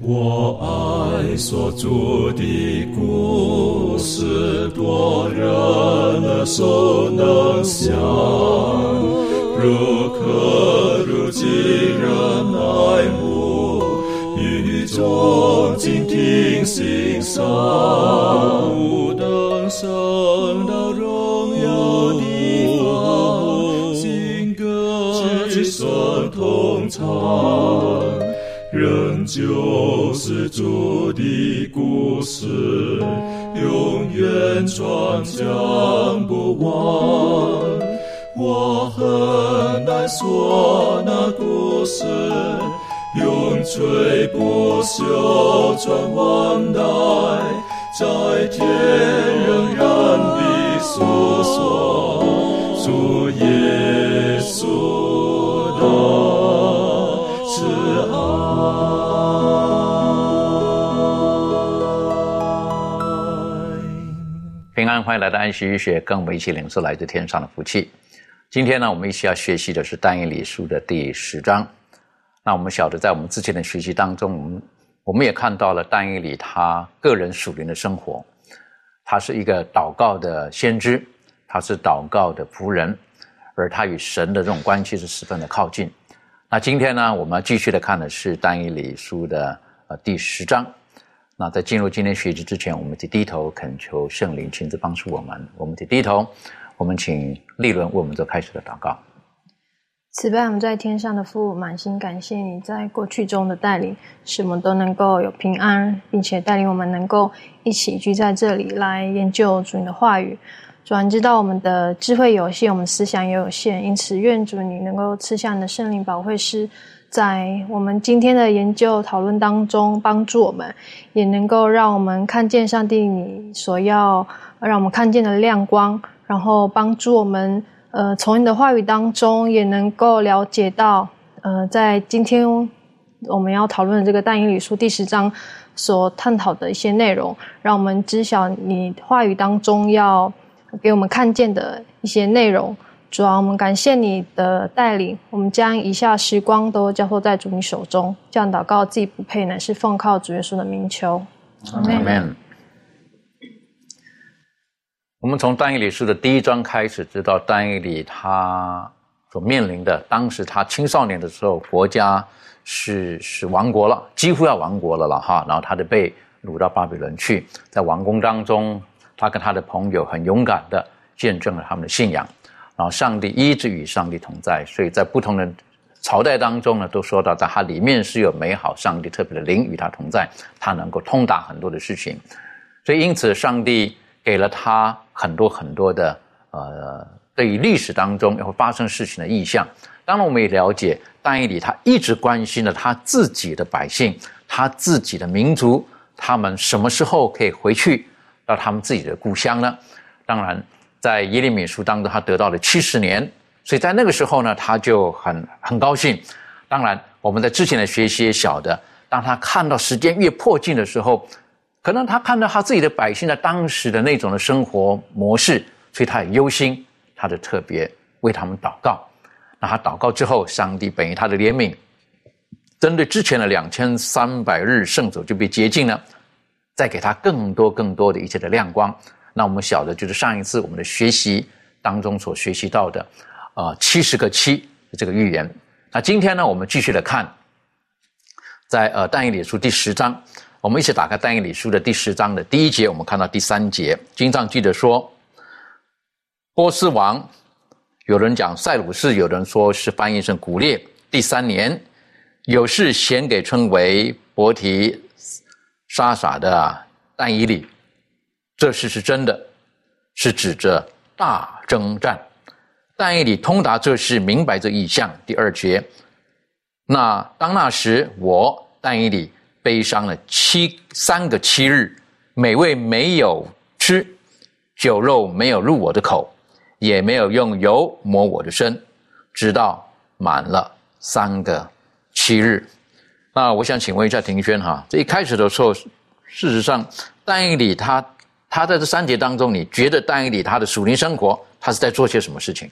我爱所著的故事，多人耳熟能详，如可如今人爱慕，语中静听欣赏，不等升到荣耀的方，新歌之声同唱。仍旧是主的故事，永远传讲不完。我很难说那故事，永垂不朽传万代，在天仍然的诉说，主耶稣的欢迎来到安息医学，跟我们一起领受来自天上的福气。今天呢，我们一起要学习的是但以理书的第十章。那我们晓得，在我们之前的学习当中，我们我们也看到了但以理他个人属灵的生活。他是一个祷告的先知，他是祷告的仆人，而他与神的这种关系是十分的靠近。那今天呢，我们要继续的看的是但以理书的呃第十章。那在进入今天学习之前，我们得低头恳求圣灵亲自帮助我们。我们得低头，我们请立伦为我们做开始的祷告。慈悲我们在天上的父，满心感谢你在过去中的带领，使我们都能够有平安，并且带领我们能够一起聚在这里来研究主你的话语。主啊，你知道我们的智慧有限，我们思想也有限，因此愿主你能够赐下你的圣灵保惠师，在我们今天的研究讨论当中帮助我们，也能够让我们看见上帝你所要让我们看见的亮光，然后帮助我们。呃，从你的话语当中也能够了解到，呃，在今天我们要讨论的这个但以理书第十章所探讨的一些内容，让我们知晓你话语当中要给我们看见的一些内容。主啊，我们感谢你的带领，我们将以下时光都交托在主你手中，这样祷告自己不配，乃是奉靠主耶稣的名求。阿门。我们从但以理书的第一章开始，知道但以理他所面临的，当时他青少年的时候，国家是是亡国了，几乎要亡国了了哈。然后他就被掳到巴比伦去，在王宫当中，他跟他的朋友很勇敢的见证了他们的信仰。然后上帝一直与上帝同在，所以在不同的朝代当中呢，都说到在他里面是有美好，上帝特别的灵与他同在，他能够通达很多的事情。所以因此，上帝。给了他很多很多的呃，对于历史当中要会发生事情的意象。当然，我们也了解，但以理他一直关心着他自己的百姓，他自己的民族，他们什么时候可以回去到他们自己的故乡呢？当然，在耶利米书当中，他得到了七十年，所以在那个时候呢，他就很很高兴。当然，我们在之前的学习也晓得，当他看到时间越迫近的时候。可能他看到他自己的百姓在当时的那种的生活模式，所以他很忧心，他就特别为他们祷告。那他祷告之后，上帝本于他的怜悯，针对之前的两千三百日圣走就被洁净了，再给他更多更多的一切的亮光。那我们晓得，就是上一次我们的学习当中所学习到的，啊，七十个七这个预言。那今天呢，我们继续来看，在呃但以理书第十章。我们一起打开《但以理书》的第十章的第一节，我们看到第三节，经上记得说，波斯王，有人讲塞鲁士，有人说是翻译成古列，第三年，有事献给称为伯提沙撒的但以理，这事是真的，是指着大征战。但以理通达这事，明白这意象。第二节，那当那时，我但以理。悲伤了七三个七日，美味没有吃，酒肉没有入我的口，也没有用油抹我的身，直到满了三个七日。那我想请问一下庭轩哈，这一开始的时候，事实上，但以理他他在这三节当中，你觉得但以理他的属灵生活，他是在做些什么事情？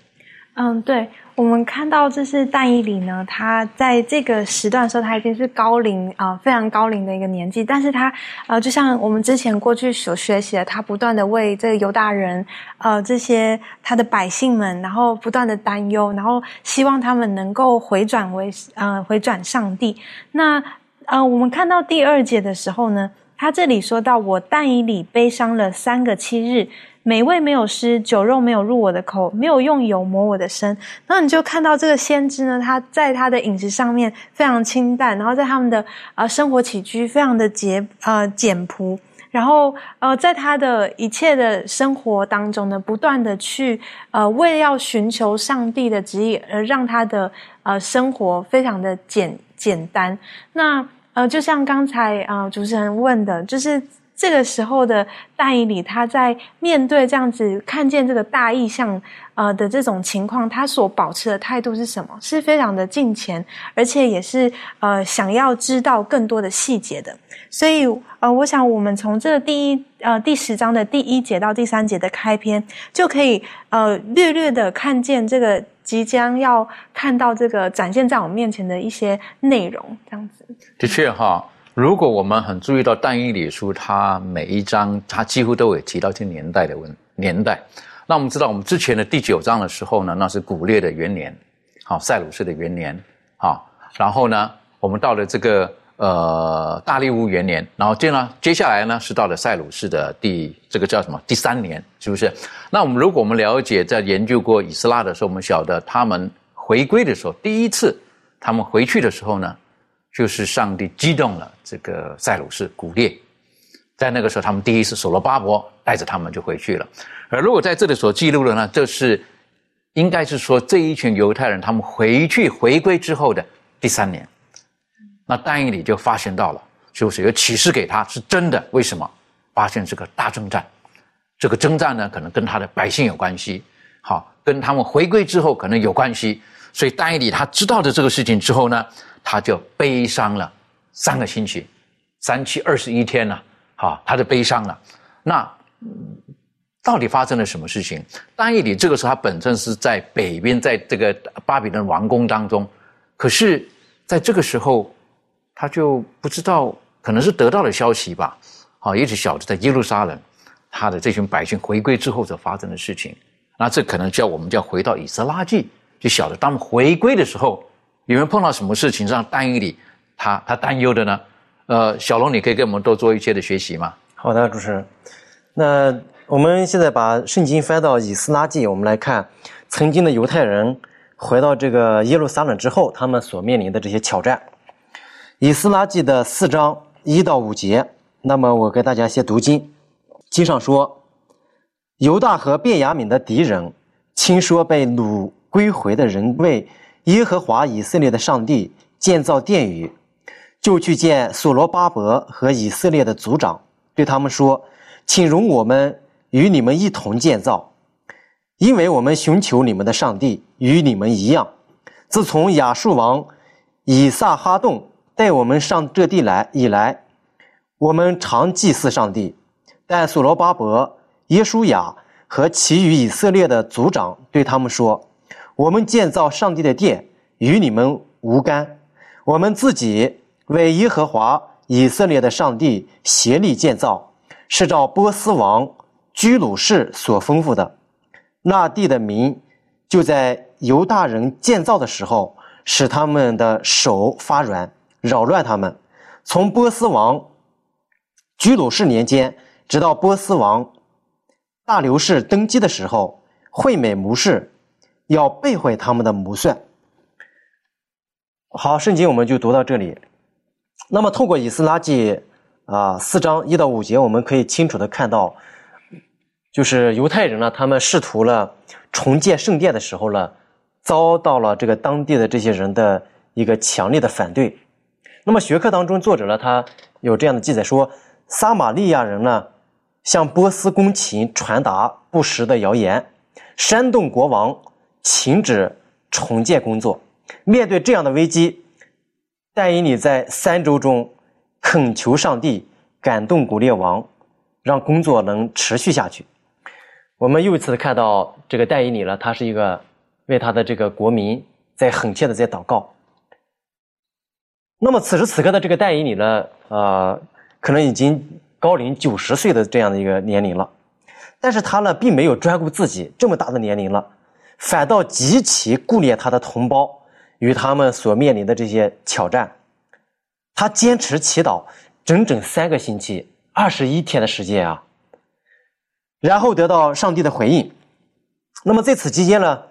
嗯，对我们看到这是但以理呢，他在这个时段的时候，他已经是高龄啊、非常高龄的一个年纪，但是他呃，就像我们之前过去所学习的，他不断的为这个犹大人呃这些他的百姓们，然后不断的担忧，然后希望他们能够回转为呃回转上帝。那呃，我们看到第二节的时候呢，他这里说到我但以理悲伤了三个七日。美味没有失，酒肉没有入我的口，没有用油抹我的身。然后你就看到这个先知呢，他在他的饮食上面非常清淡，然后在他们的呃生活起居非常的简呃简朴，然后呃在他的一切的生活当中呢，不断的去呃为了要寻求上帝的旨意，而让他的呃生活非常的简简单。那呃就像刚才啊、主持人问的，就是。这个时候的大以理，他在面对这样子看见这个大意象呃的这种情况，他所保持的态度是什么？是非常的近前，而且也是呃想要知道更多的细节的。所以呃，我想我们从这第一呃第十章的第一节到第三节的开篇，就可以呃略略的看见这个即将要看到这个展现在我面前的一些内容，这样子。的确哈。如果我们很注意到但以理书，它每一章它几乎都有提到这年代的问年代。那我们知道，我们之前的第九章的时候呢，那是古列的元年，好塞鲁士的元年，好，然后呢，我们到了这个呃大利乌元年，然后接呢接下来呢是到了塞鲁士的第这个叫什么第三年，是不是？那我们如果我们了解在研究过以斯拉的时候，我们晓得他们回归的时候，第一次他们回去的时候呢。就是上帝激动了这个塞鲁士古列，在那个时候，他们第一次所罗巴伯带着他们就回去了。而如果在这里所记录的呢，这是应该是说这一群犹太人他们回去回归之后的第三年。那但以理就发现到了，就是有启示给他是真的。为什么？发现这个大征战，这个征战呢，可能跟他的百姓有关系，好，跟他们回归之后可能有关系。所以但以理他知道的这个事情之后呢？他就悲伤了三个星期，三七二十一天呢，好，他就悲伤了。那到底发生了什么事情？但以理这个时候他本身是在北边，在这个巴比伦王宫当中，可是在这个时候他就不知道，可能是得到了消息吧，好，也许晓得在耶路撒冷，他的这群百姓回归之后所发生的事情。那这可能叫我们叫回到以斯拉记，就晓得他们回归的时候。有没有碰到什么事情让丹以理他他担忧的呢？呃，小龙，你可以给我们多做一些的学习吗？好的，主持人。那我们现在把圣经翻到以斯拉记，我们来看曾经的犹太人回到这个耶路撒冷之后，他们所面临的这些挑战。以斯拉记的四章一到五节，那么我给大家先读经。经上说，犹大和便雅悯的敌人听说被掳归回的人为。耶和华以色列的上帝建造殿宇，就去见所罗巴伯和以色列的族长，对他们说：“请容我们与你们一同建造，因为我们寻求你们的上帝与你们一样。自从亚述王以撒哈洞带我们上这地来以来，我们常祭祀上帝。但所罗巴伯、耶书亚和其余以色列的族长对他们说。”我们建造上帝的殿与你们无干，我们自己为耶和华以色列的上帝协力建造，是照波斯王居鲁士所吩咐的。那地的民就在犹大人建造的时候，使他们的手发软，扰乱他们。从波斯王居鲁士年间，直到波斯王大流士登基的时候，惠美谋士。要背会他们的谋算。好，圣经我们就读到这里。那么，透过以斯拉记啊四章一到五节，我们可以清楚的看到，就是犹太人呢，他们试图了重建圣殿的时候呢，遭到了这个当地的这些人的一个强烈的反对。那么，学科当中作者呢，他有这样的记载说，撒玛利亚人呢，向波斯宫廷传达不实的谣言，煽动国王。停止重建工作。面对这样的危机，但以理在三周中恳求上帝感动古列王，让工作能持续下去。我们又一次看到这个但以理了，他是一个为他的这个国民在恳切的在祷告。那么此时此刻的这个但以理呢，呃，可能已经高龄九十岁的这样的一个年龄了，但是他呢，并没有专顾自己这么大的年龄了，反倒极其顾念他的同胞与他们所面临的这些挑战。他坚持祈祷整整三个星期，二十一天的时间啊，然后得到上帝的回应。那么在此期间呢，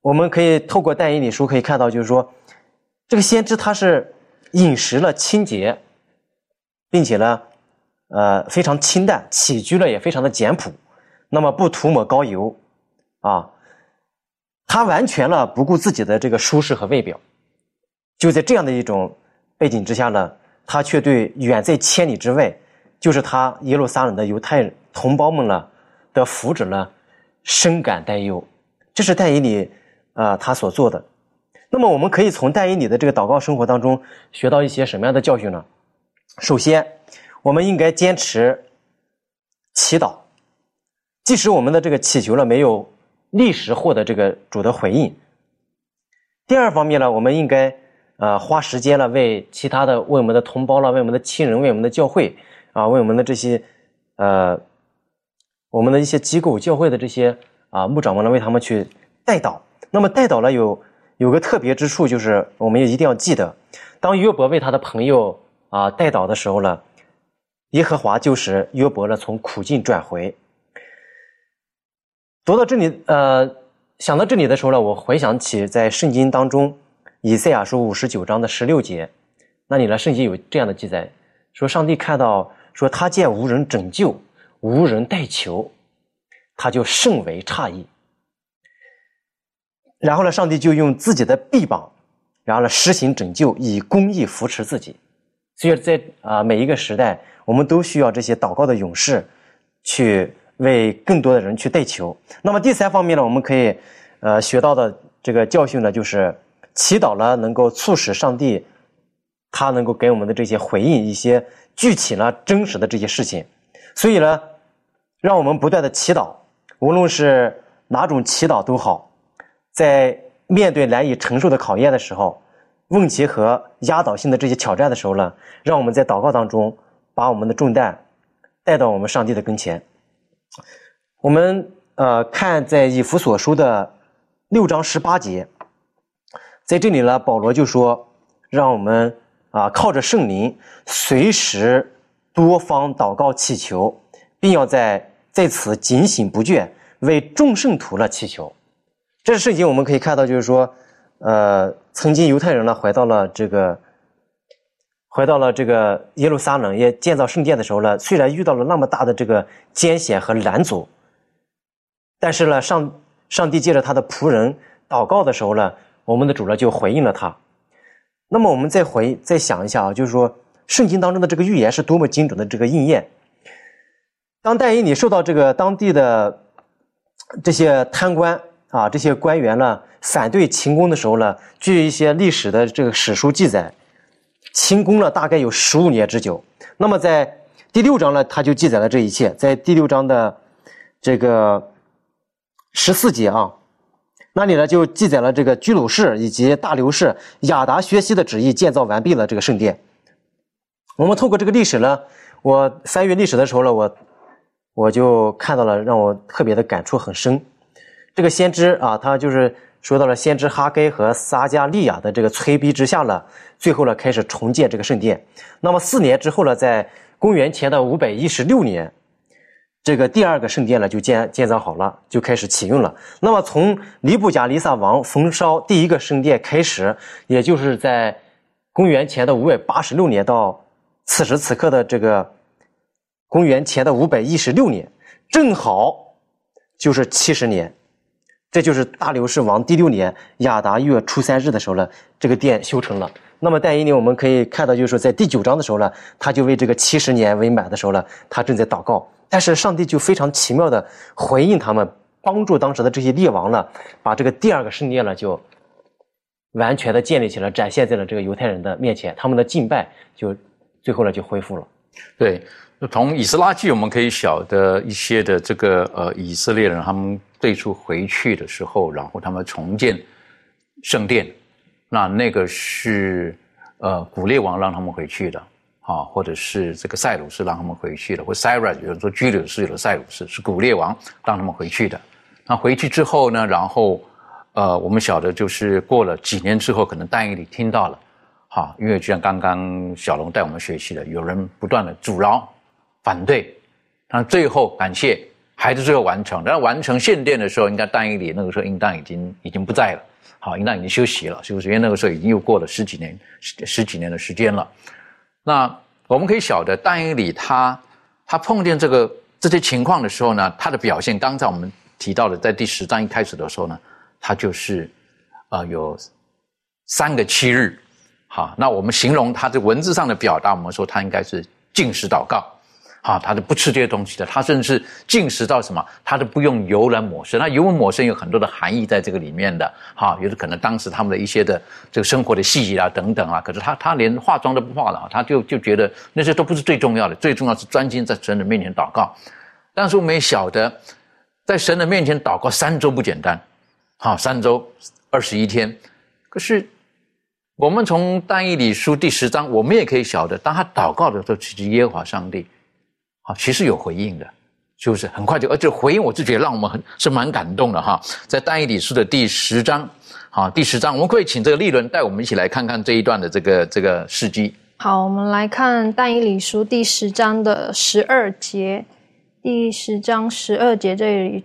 我们可以透过但以理书可以看到，就是说，这个先知他是。饮食了清洁，并且呢，呃，非常清淡，起居呢也非常的简朴，那么不涂抹膏油，啊，他完全呢不顾自己的这个舒适和外表，就在这样的一种背景之下呢，他却对远在千里之外，就是他耶路撒冷的犹太同胞们呢的福祉呢深感担忧，这是戴以里啊他所做的。那么我们可以从但以理的这个祷告生活当中学到一些什么样的教训呢？首先，我们应该坚持祈祷，即使我们的这个祈求了没有立时获得这个主的回应。第二方面呢，我们应该呃花时间了为其他的为我们的同胞了，为我们的亲人，为我们的教会啊，为我们的这些呃我们的一些机构教会的这些啊牧长们呢，为他们去代祷。那么代祷呢有。有个特别之处，就是我们也一定要记得，当约伯为他的朋友啊代祷的时候呢，耶和华就使约伯呢从苦境转回。读到这里，呃，想到这里的时候呢，我回想起在圣经当中以赛亚书五十九章的十六节，那里呢，圣经有这样的记载，说上帝看到说他见无人拯救，无人代求，他就甚为诧异。然后呢，上帝就用自己的臂膀，然后呢施行拯救，以公义扶持自己。所以在啊每一个时代，我们都需要这些祷告的勇士，去为更多的人去代求。那么第三方面呢，我们可以呃学到的这个教训呢，就是祈祷呢能够促使上帝，他能够给我们的这些回应一些具体呢真实的这些事情。所以呢，让我们不断的祈祷，无论是哪种祈祷都好。在面对难以承受的考验的时候，问题和压倒性的这些挑战的时候呢，让我们在祷告当中把我们的重担带到我们上帝的跟前。我们呃看在以弗所书的六章十八节，在这里呢，保罗就说，让我们啊靠着圣灵，随时多方祷告祈求，并要在在此警醒不倦，为众圣徒了祈求。这事情我们可以看到，就是说，呃，曾经犹太人呢，回到了这个，回到了这个耶路撒冷，也建造圣殿的时候呢，虽然遇到了那么大的这个艰险和拦阻，但是呢，上上帝借着他的仆人祷告的时候呢，我们的主呢就回应了他。那么我们再回再想一下啊，就是说，圣经当中的这个预言是多么精准的这个应验。当但以理受到这个当地的这些贪官。啊，这些官员呢反对秦宫的时候呢，据一些历史的这个史书记载，秦宫呢大概有十五年之久。那么在第六章呢，他就记载了这一切。在第六章的这个十四节啊，那里呢就记载了这个居鲁士以及大流士亚达薛西的旨意建造完毕了这个圣殿。我们透过这个历史呢，我翻阅历史的时候呢，我我就看到了让我特别的感触很深。这个先知啊，他就是说到了先知哈该和撒加利亚的这个催逼之下呢，最后呢开始重建这个圣殿。那么四年之后呢，在公元前的五百一十六年，这个第二个圣殿呢就建建造好了，就开始启用了。那么从尼布甲尼撒王焚烧第一个圣殿开始，也就是在公元前的五百八十六年到此时此刻的这个公元前的五百一十六年，正好就是七十年。这就是大流士王第六年亚达月初三日的时候呢，这个殿修成了。那么但以理我们可以看到，就是说在第九章的时候呢，他就为这个七十年为满的时候呢，他正在祷告。但是上帝就非常奇妙的回应他们，帮助当时的这些列王呢，把这个第二个圣殿呢就完全的建立起来，展现在了这个犹太人的面前，他们的敬拜就最后呢就恢复了。对，从以斯拉记我们可以晓得一些的这个呃以色列人他们最初回去的时候，然后他们重建圣殿，那那个是呃古列王让他们回去的。啊，或者是这个塞鲁士让他们回去的，或 Cyrus 有人说居鲁士有的塞鲁士是古列王让他们回去的。那回去之后呢，然后呃，我们晓得就是过了几年之后，可能但以里听到了，哈，因为就像刚刚小龙带我们学习的，有人不断的阻挠、反对，但最后感谢还是最后完成。然完成献殿的时候，应该但以理那个时候应当已经已经不在了，好，应当已经休息了，是不是？因为那个时候已经又过了十几年十十几年的时间了。那我们可以晓得，但以理他他碰见这个这些情况的时候呢，他的表现，刚才我们提到的，在第十章一开始的时候呢，他就是啊有三个七日，好，那我们形容他的文字上的表达，我们说他应该是进食祷告。啊，他都不吃这些东西的，他甚至是进食到什么，他都不用油来抹身。那油抹身有很多的含义在这个里面的，哈，有的可能当时他们的一些的这个生活的细节啊等等啊。可是他他连化妆都不化了，他就就觉得那些都不是最重要的，最重要是专心在神的面前祷告。但是我们也晓得，在神的面前祷告三周不简单，好，三周二十一天。可是我们从但以理书第十章，我们也可以晓得，当他祷告的时候，其实耶和华上帝。其实有回应的，是不是很快就？而且回应，我就觉得让我们很是蛮感动的哈。在但以理书的第十章，好，第十章，我们可以请这个利伦带我们一起来看看这一段的这个这个事迹。好，我们来看但以理书第十章的十二节，第十章十二节这里，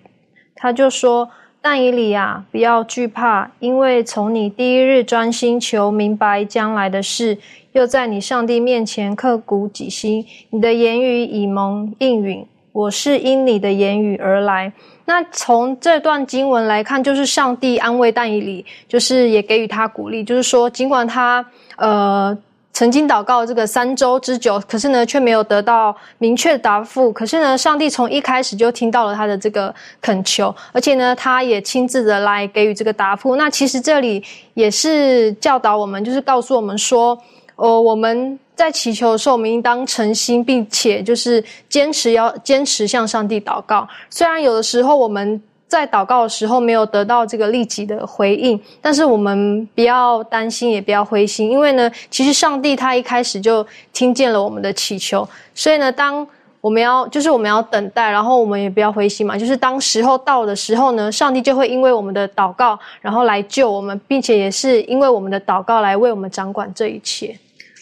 他就说：“但以理啊，不要惧怕，因为从你第一日专心求明白将来的事。”又在你上帝面前刻骨己心，你的言语以蒙应允。我是因你的言语而来。那从这段经文来看，就是上帝安慰但以理，就是也给予他鼓励，就是说，尽管他呃曾经祷告这个三周之久，可是呢却没有得到明确答复。可是呢，上帝从一开始就听到了他的这个恳求，而且呢，他也亲自的来给予这个答复。那其实这里也是教导我们，就是告诉我们说。哦，我们在祈求的时候，我们应当诚心，并且就是坚持要坚持向上帝祷告。虽然有的时候我们在祷告的时候没有得到这个立即的回应，但是我们不要担心，也不要灰心，因为呢，其实上帝他一开始就听见了我们的祈求。所以呢，当我们要就是我们要等待，然后我们也不要灰心嘛。就是当时候到的时候呢，上帝就会因为我们的祷告，然后来救我们，并且也是因为我们的祷告来为我们掌管这一切。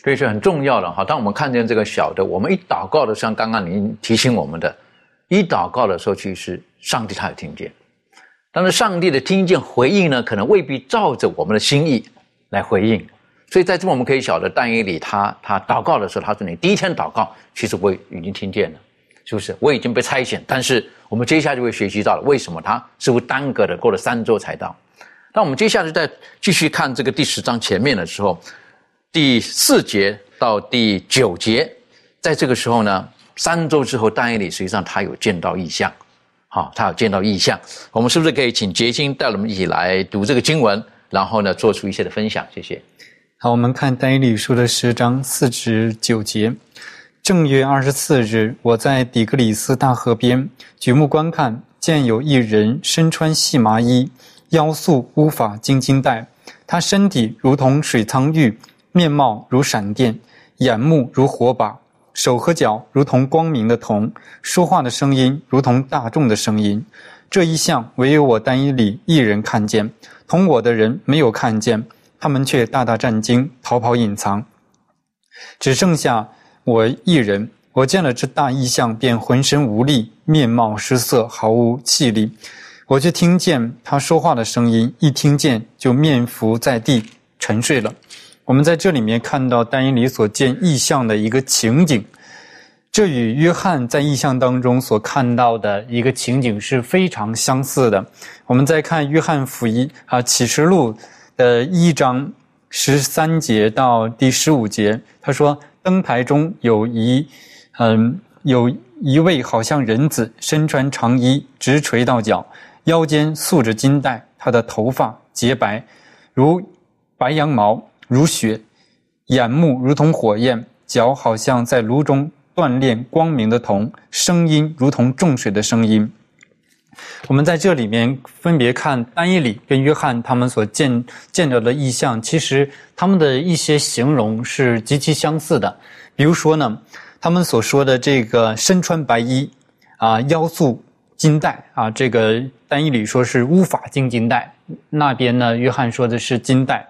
这是很重要的哈。当我们看见这个小的，我们一祷告的，像刚刚您提醒我们的，一祷告的时候，其实上帝他有听见，但是上帝的听见回应呢，可能未必照着我们的心意来回应。所以在这我们可以晓得，但以理他他祷告的时候，他说：“你第一天祷告，其实我已经听见了，是不是？我已经被差遣，但是我们接下来就会学习到了，为什么他似乎耽搁的过了三周才到？那我们接下来再继续看这个第十章前面的时候。”第四节到第九节，在这个时候呢，三周之后，但以理实际上他有见到异象，好，他有见到异象。我们是不是可以请杰金带我们一起来读这个经文，然后呢，做出一些的分享？谢谢。好，我们看但以理书的十章四至九节。正月二十四日，我在底格里斯大河边举目观看，见有一人身穿细麻衣，腰束乌发金金带，他身体如同水苍玉。面貌如闪电，眼目如火把，手和脚如同光明的铜，说话的声音如同大众的声音。这一项唯有我单一里一人看见，同我的人没有看见，他们却大大战惊，逃跑隐藏。只剩下我一人。我见了这大异象，便浑身无力，面貌失色，毫无气力。我却听见他说话的声音，一听见就面伏在地沉睡了。我们在这里面看到但以理所见异象的一个情景，这与约翰在异象当中所看到的一个情景是非常相似的。我们再看约翰福音啊启示录的一章十三节到第十五节，他说灯台中有一嗯有一位好像人子，身穿长衣，直垂到脚，腰间束着金带，他的头发洁白如白羊毛。如雪，眼目如同火焰，脚好像在炉中锻炼光明的铜，声音如同众水的声音。我们在这里面分别看丹伊里跟约翰他们所见见着的意象，其实他们的一些形容是极其相似的。比如说呢，他们所说的这个身穿白衣，啊，腰束金带，啊，这个丹伊里说是乌法金金带，那边呢，约翰说的是金带。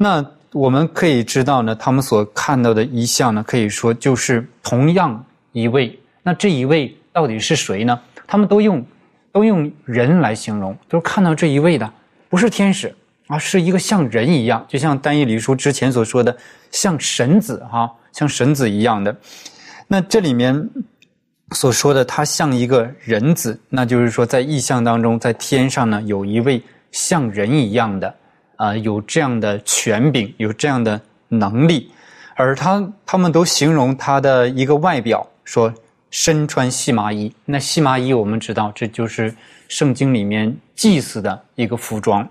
那我们可以知道呢，他们所看到的一项呢，可以说就是同样一位。那这一位到底是谁呢？他们都用都用人来形容，都是看到这一位的，不是天使，而是一个像人一样，就像丹一礼书之前所说的，像神子哈，像神子一样的。那这里面所说的他像一个人子，那就是说在意象当中，在天上呢有一位像人一样的。啊，有这样的权柄，有这样的能力，而他他们都形容他的一个外表，说身穿细麻衣。那细麻衣我们知道，这就是圣经里面祭祀的一个服装。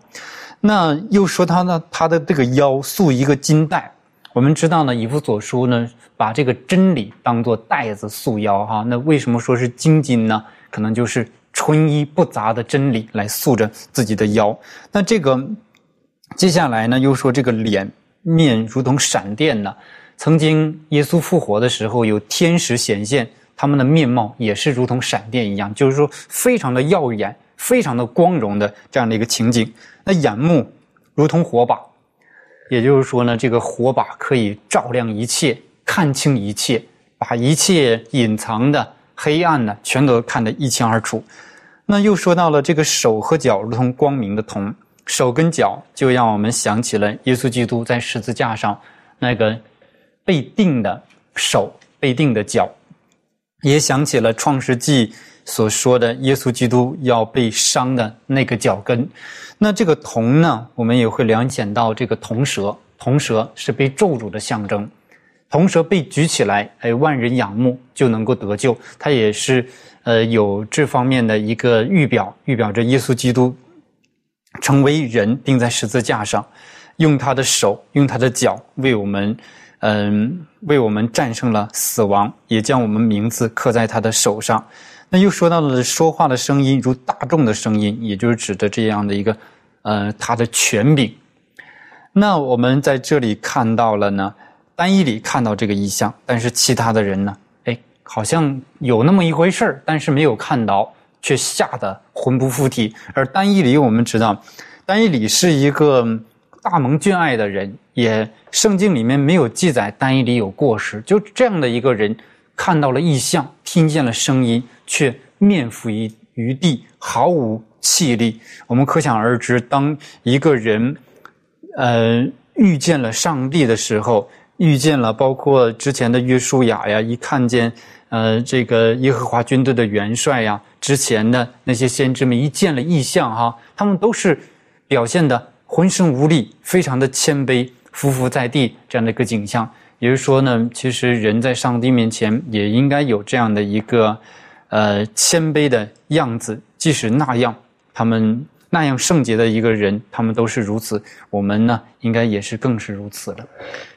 那又说他呢，他的这个腰束一个金带。我们知道呢，以弗所书呢，把这个真理当做带子束腰哈。那为什么说是金金呢？可能就是纯一不杂的真理来束着自己的腰。那这个。接下来呢，又说这个脸面如同闪电呢。曾经耶稣复活的时候，有天使显现，他们的面貌也是如同闪电一样，就是说非常的耀眼，非常的光荣的这样的一个情景。那眼目如同火把，也就是说呢，这个火把可以照亮一切，看清一切，把一切隐藏的黑暗呢，全都看得一清二楚。那又说到了这个手和脚如同光明的铜。手跟脚就让我们想起了耶稣基督在十字架上那个被钉的手、被钉的脚，也想起了创世纪所说的耶稣基督要被伤的那个脚跟。那这个铜呢，我们也会联想到这个铜蛇，铜蛇是被咒诅的象征。铜蛇被举起来，哎，万人仰慕就能够得救。它也是呃有这方面的一个预表，预表着耶稣基督。成为人钉在十字架上，用他的手，用他的脚为我们，嗯，为我们战胜了死亡，也将我们名字刻在他的手上。那又说到了说话的声音如大众的声音，也就是指的这样的一个，呃，他的权柄。那我们在这里看到了呢，单一里看到这个意象，但是其他的人呢，哎，好像有那么一回事儿，但是没有看到。却吓得魂不附体。而丹伊里，我们知道，丹伊里是一个大蒙眷爱的人，也圣经里面没有记载丹伊里有过失。就这样的一个人，看到了异象，听见了声音，却面伏于于地，毫无气力。我们可想而知，当一个人，呃，遇见了上帝的时候，遇见了包括之前的约书亚呀，一看见。呃，这个耶和华军队的元帅呀，之前的那些先知们一见了异象哈，他们都是表现的浑身无力，非常的谦卑，匍匐在地这样的一个景象。也就是说呢，其实人在上帝面前也应该有这样的一个呃谦卑的样子。即使那样，他们那样圣洁的一个人，他们都是如此，我们呢，应该也是更是如此的。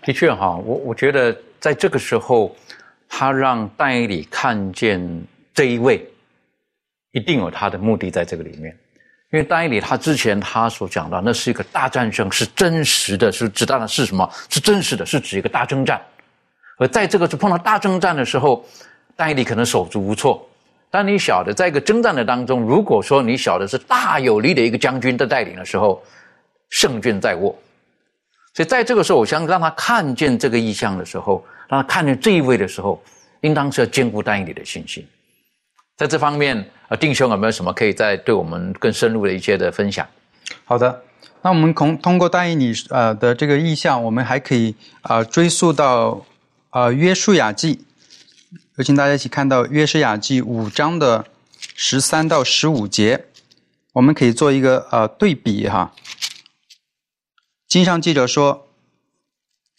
的确哈，我我觉得在这个时候。他让戴里看见这一位，一定有他的目的在这个里面，因为戴里他之前他所讲的那是一个大战争，是真实的，是指到的是什么？是真实的，是指一个大征战。而在这个是碰到大征战的时候，戴里可能手足无措。但你晓得，在一个征战的当中，如果说你晓得是大有力的一个将军的带领的时候，胜券在握。所以在这个时候，我想让他看见这个意象的时候。那看见这一位的时候，应当是要兼顾单一里的信心。在这方面，啊，弟兄有没有什么可以再对我们更深入的一些的分享？好的，那我们通通过单一里呃的这个意向，我们还可以啊追溯到啊约书亚记，有请大家一起看到约书亚记五章的十三到十五节，我们可以做一个呃对比哈。经上记者说。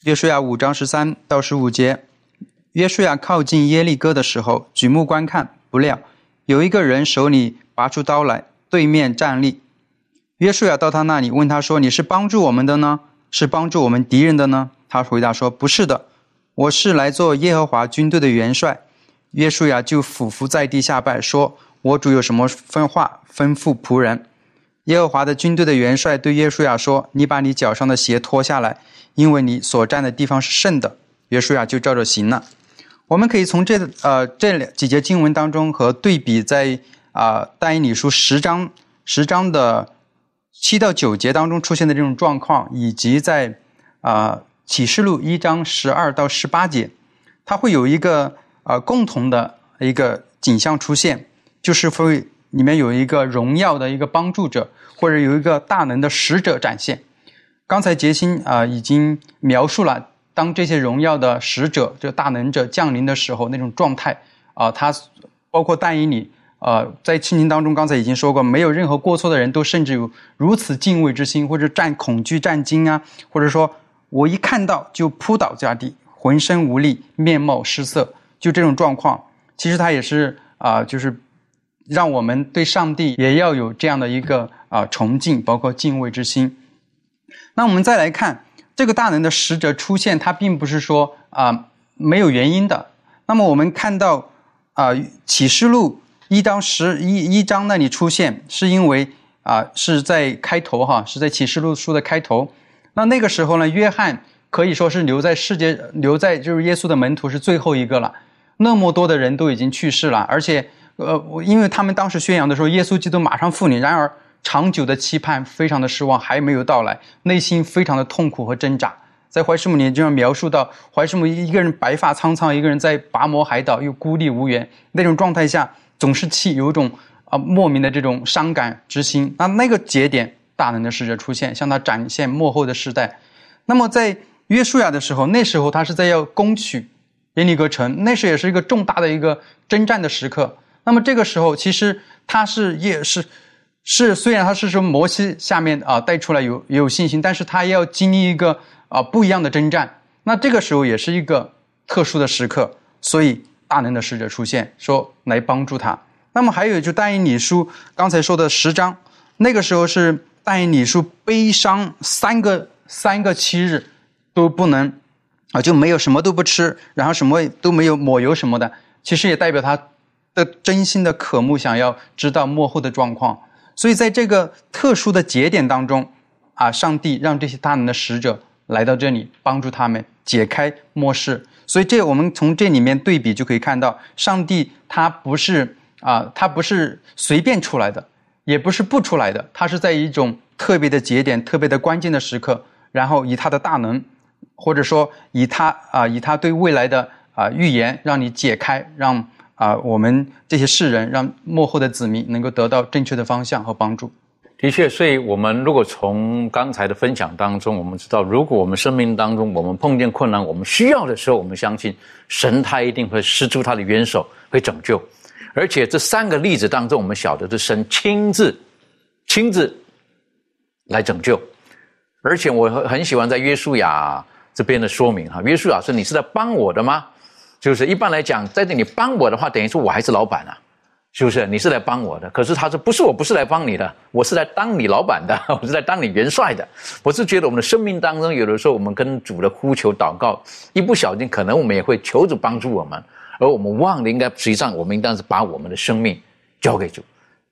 约书亚五章十三到十五节，约书亚靠近耶利哥的时候，举目观看，不料有一个人手里拔出刀来，对面站立。约书亚到他那里，问他说：“你是帮助我们的呢，是帮助我们敌人的呢？”他回答说：“不是的，我是来做耶和华军队的元帅。”约书亚就俯伏在地下拜，说：“我主有什么分话吩咐仆人？”耶和华的军队的元帅对约书亚说：“你把你脚上的鞋脱下来，因为你所站的地方是圣的。”约书亚就照着行了。我们可以从这呃这几节经文当中和对比，在啊但以理书十章十章的七到九节当中出现的这种状况，以及在啊启示录一章十二到十八节，它会有一个。呃，共同的一个景象出现，就是会里面有一个荣耀的一个帮助者，或者有一个大能的使者展现。刚才杰心啊已经描述了，当这些荣耀的使者，这大能者降临的时候那种状态啊，他包括但以理，呃，在亲情当中，刚才已经说过，没有任何过错的人都甚至有如此敬畏之心，或者战恐惧战惊啊，或者说我一看到就扑倒在地，浑身无力，面貌失色。就这种状况，其实他也是啊，就是让我们对上帝也要有这样的一个啊崇敬，包括敬畏之心。那我们再来看这个大能的使者出现，它并不是说啊没有原因的。那么我们看到啊启示录一章十一一章那里出现，是因为啊是在开头哈，是在启示录书的开头。那那个时候呢，约翰可以说是留在世界，留在就是耶稣的门徒是最后一个了。那么多的人都已经去世了，而且，呃，因为他们当时宣扬的时候，耶稣基督马上复临。然而，长久的期盼，非常的失望，还没有到来，内心非常的痛苦和挣扎。在怀师母年经上描述到，怀师母一个人白发苍苍，一个人在拔摩海岛，又孤立无援那种状态下，总是气有一种啊莫名的这种伤感之心。那那个节点，大能的使者出现，向他展现幕后的时代。那么在约书亚的时候，那时候他是在要攻取。耶利哥城，那时也是一个重大的一个征战的时刻。那么这个时候，其实他是也是是，虽然他是说摩西下面啊带出来有也有信心，但是他要经历一个啊不一样的征战。那这个时候也是一个特殊的时刻，所以大能的使者出现，说来帮助他。那么还有就但以理书刚才说的十章，那个时候是但以理书悲伤三个三个七日都不能。啊，就没有什么都不吃，然后什么都没有抹油什么的，其实也代表他的真心的渴慕，想要知道幕后的状况。所以在这个特殊的节点当中，啊，上帝让这些大能的使者来到这里，帮助他们解开末世。所以这我们从这里面对比就可以看到，上帝他不是啊，他不是随便出来的，也不是不出来的，他是在一种特别的节点、特别的关键的时刻，然后以他的大能。或者说，以他啊，以他对未来的啊预言，让你解开，让啊我们这些世人，让幕后的子民能够得到正确的方向和帮助。的确，所以我们如果从刚才的分享当中，我们知道，如果我们生命当中我们碰见困难，我们需要的时候，我们相信神他一定会施出他的援手，会拯救。而且这三个例子当中，我们晓得是神亲自亲自来拯救。而且我很很喜欢在约书亚。这边的说明哈，约书亚说：“你是在帮我的吗？就是一般来讲，在这里帮我的话，等于说我还是老板啊，是不是？你是来帮我的。可是他说不是，我不是来帮你的，我是来当你老板的，我是来当你元帅的。我是觉得我们的生命当中，有的时候我们跟主的呼求祷告，一不小心，可能我们也会求主帮助我们，而我们忘了应该实际上我们应当是把我们的生命交给主，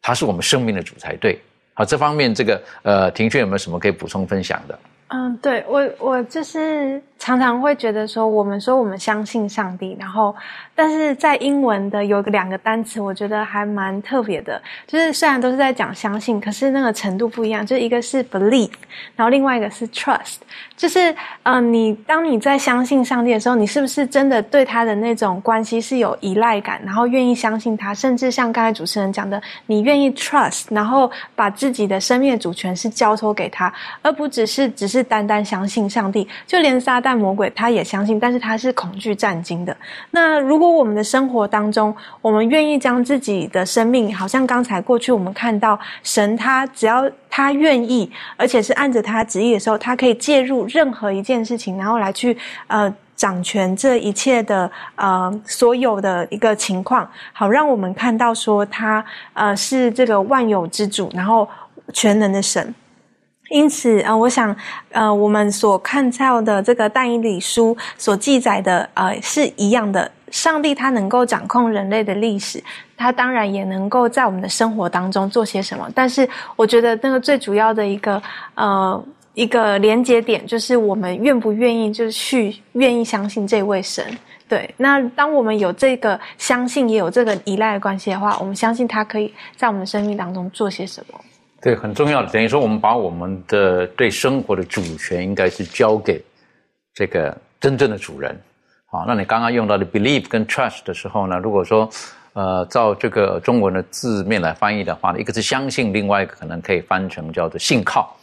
他是我们生命的主才对。好，这方面这个呃，庭轩有没有什么可以补充分享的？”嗯，对我我就是常常会觉得说，我们说我们相信上帝，然后但是在英文的有两个单词，我觉得还蛮特别的，就是虽然都是在讲相信，可是那个程度不一样，就一个是 believe，然后另外一个是 trust，就是嗯，你当你在相信上帝的时候，你是不是真的对他的那种关系是有依赖感，然后愿意相信他，甚至像刚才主持人讲的，你愿意 trust，然后把自己的生命的主权是交托给他，而不只是只是。是单单相信上帝，就连撒旦魔鬼他也相信，但是他是恐惧战惊的。那如果我们的生活当中，我们愿意将自己的生命，好像刚才过去我们看到神，他只要他愿意，而且是按着他旨意的时候，他可以介入任何一件事情，然后来去呃掌权这一切的呃所有的一个情况，好让我们看到说他呃是这个万有之主，然后全能的神。因此，呃，我想，呃，我们所看到的这个但以理书所记载的，呃，是一样的。上帝他能够掌控人类的历史，他当然也能够在我们的生活当中做些什么。但是，我觉得那个最主要的一个，呃，一个连接点，就是我们愿不愿意，就是去愿意相信这位神。对，那当我们有这个相信，也有这个依赖的关系的话，我们相信他可以在我们生命当中做些什么。对，很重要的，等于说我们把我们的对生活的主权，应该是交给这个真正的主人。好，那你刚刚用到的 believe 跟 trust 的时候呢？如果说，呃，照这个中文的字面来翻译的话，一个是相信，另外一个可能可以翻成叫做信靠。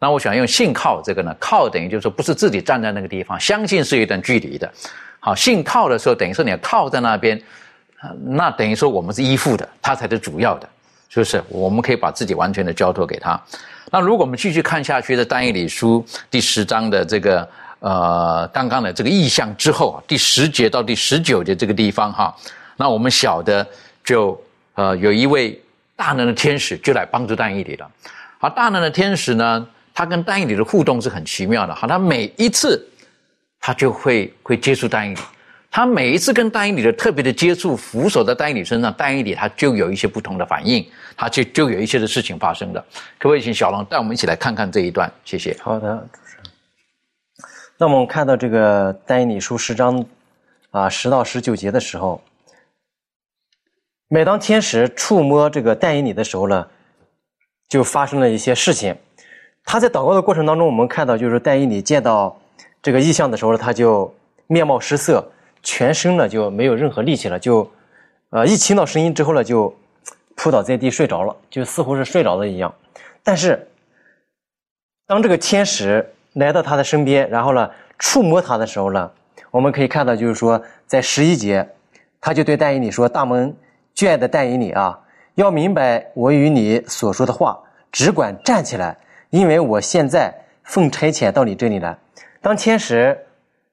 那我想用信靠这个呢，靠等于就是说不是自己站在那个地方，相信是一段距离的。好，信靠的时候，等于说你要靠在那边，那等于说我们是依附的，他才是主要的。就是我们可以把自己完全的交托给他。那如果我们继续看下去，的单一理书第十章的这个呃刚刚的这个意象之后，第十节到第十九节这个地方哈，那我们晓得就呃有一位大能的天使就来帮助单一理了。好，大能的天使呢，他跟单一理的互动是很奇妙的。好，他每一次他就会会接触单一理。他每一次跟单一里的特别的接触，扶手在单一里身上，单一里他就有一些不同的反应，他就就有一些的事情发生的。可不可以请小龙带我们一起来看看这一段？谢谢。好的，主持人。那么我们看到这个单一理书十章啊十到十九节的时候，每当天使触摸这个单一里的时候呢，就发生了一些事情。他在祷告的过程当中，我们看到就是单一里见到这个异象的时候，他就面貌失色。全身呢就没有任何力气了，就，呃，一听到声音之后呢，就扑倒在地睡着了，就似乎是睡着了一样。但是，当这个天使来到他的身边，然后呢，触摸他的时候呢，我们可以看到，就是说，在十一节，他就对但以理说：“大门眷爱的但以理啊，要明白我与你所说的话，只管站起来，因为我现在奉差遣到你这里来。”当天使。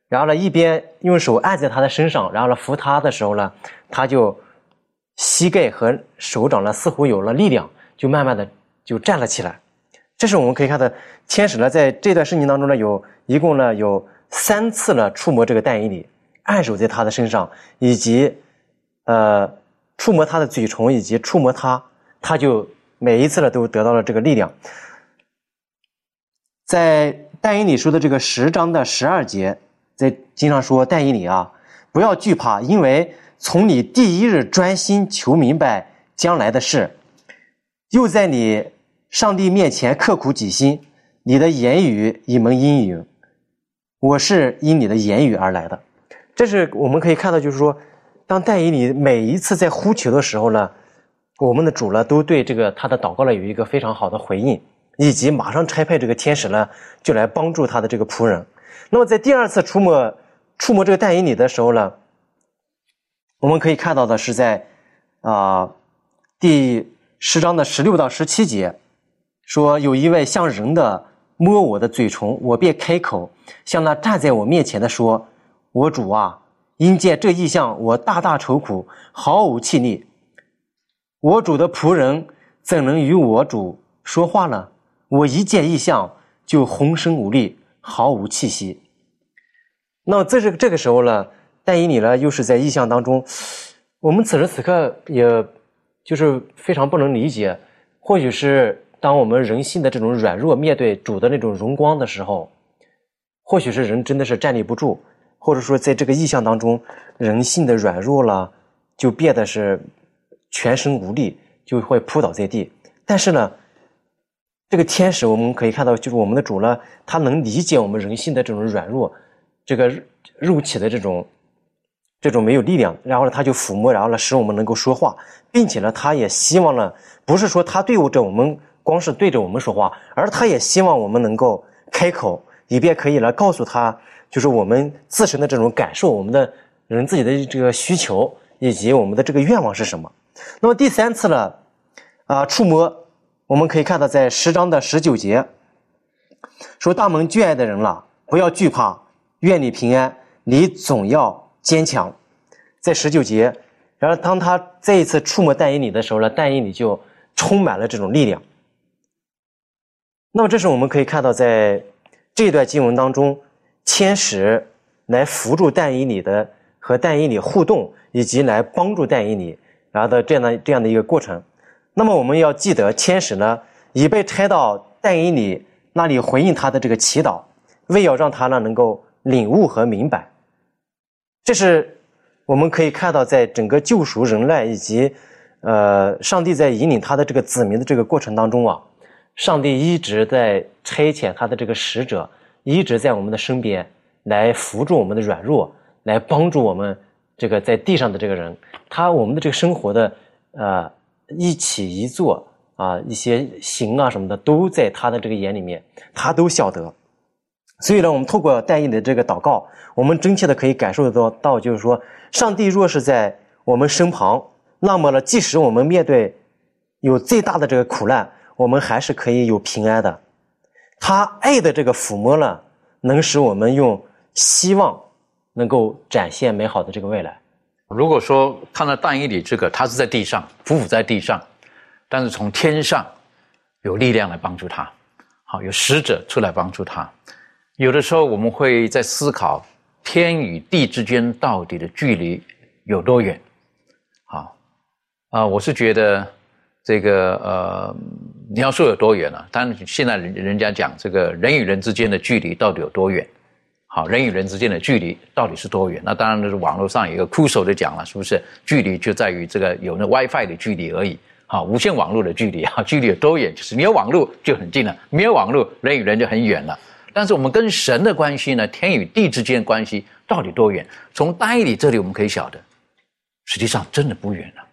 然后呢，一边用手按在他的身上，然后呢扶他的时候呢，他就膝盖和手掌呢似乎有了力量，就慢慢的就站了起来。这是我们可以看到，天使呢在这段圣经当中呢，有一共呢有三次呢触摸这个但以理，按手在他的身上，以及呃触摸他的嘴唇，以及触摸他，他就每一次呢都得到了这个力量。在但以理书的这个十章的十二节。在经常说，但以理啊，不要惧怕，因为从你第一日专心求明白将来的事，又在你上帝面前刻苦己心，你的言语一门阴影，我是因你的言语而来的。这是我们可以看到，就是说，当戴以你每一次在呼求的时候呢，我们的主呢都对这个他的祷告呢有一个非常好的回应，以及马上差派这个天使呢就来帮助他的这个仆人。那么在第二次触摸触摸这个但以理的时候呢，我们可以看到的是在啊第十章的十六到十七节，说有一位像人的摸我的嘴唇，我便开口向那站在我面前的说：“我主啊，因见这异象，我大大愁苦，毫无气力。我主的仆人怎能与我主说话呢？我一见异象就浑身无力。”毫无气息。那在这这个时候呢，但以你呢又是在意象当中，我们此时此刻也就是非常不能理解。或许是当我们人性的这种软弱面对主的那种荣光的时候，或许是人真的是站立不住，或者说在这个意象当中，人性的软弱了，就变得是全身无力，就会扑倒在地。但是呢。这个天使，我们可以看到，就是我们的主呢，他能理解我们人性的这种软弱，这个肉体的这种这种没有力量，然后呢，他就抚摸，然后呢，使我们能够说话，并且呢，他也希望呢，不是说他对着我们，光是对着我们说话，而他也希望我们能够开口，以便可以来告诉他，就是我们自身的这种感受，我们的人自己的这个需求，以及我们的这个愿望是什么。那么第三次呢，啊，触摸。我们可以看到，在十章的十九节说：“大门眷爱的人了，不要惧怕，愿你平安，你总要坚强。”在十九节，然后当他再一次触摸但以里的时候呢，但以里就充满了这种力量。那么这是我们可以看到，在这段经文当中，天使来扶助但以里的和但以里互动，以及来帮助但以里，然后的这样的这样的一个过程。那么我们要记得，天使呢已被差到但以理那里回应他的这个祈祷，为要让他呢能够领悟和明白。这是我们可以看到，在整个救赎人类以及呃上帝在引领他的这个子民的这个过程当中啊。上帝一直在差遣他的这个使者，一直在我们的身边来扶助我们的软弱，来帮助我们这个在地上的这个人。他我们的这个生活的呃一起一坐啊，一些行啊什么的，都在他的这个眼里面，他都晓得。所以呢，我们透过戴印的这个祷告，我们真切的可以感受得到，就是说，上帝若是在我们身旁，那么呢，即使我们面对有最大的这个苦难。我们还是可以有平安的，他爱的这个抚摸呢，能使我们用希望能够展现美好的这个未来。如果说看到但以理这个，他是在地上匍匐在地上，但是从天上有力量来帮助他，好有使者出来帮助他。有的时候我们会在思考天与地之间到底的距离有多远？好啊，我是觉得这个呃。你要说有多远呢？当然，现在人人家讲这个人与人之间的距离到底有多远？好，人与人之间的距离到底是多远？那当然就是网络上有一个酷手的讲了，是不是？距离就在于这个有那 WiFi 的距离而已。好，无线网络的距离啊，距离有多远？就是你有网络就很近了，没有网络人与人就很远了。但是我们跟神的关系呢？天与地之间关系到底多远？从单里这里我们可以晓得，实际上真的不远了，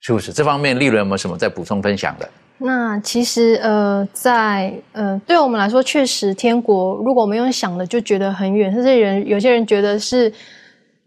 是不是？这方面利润有没有什么再补充分享的？那其实呃，在呃，对我们来说，确实天国，如果我们用想的，就觉得很远，甚至人有些人觉得是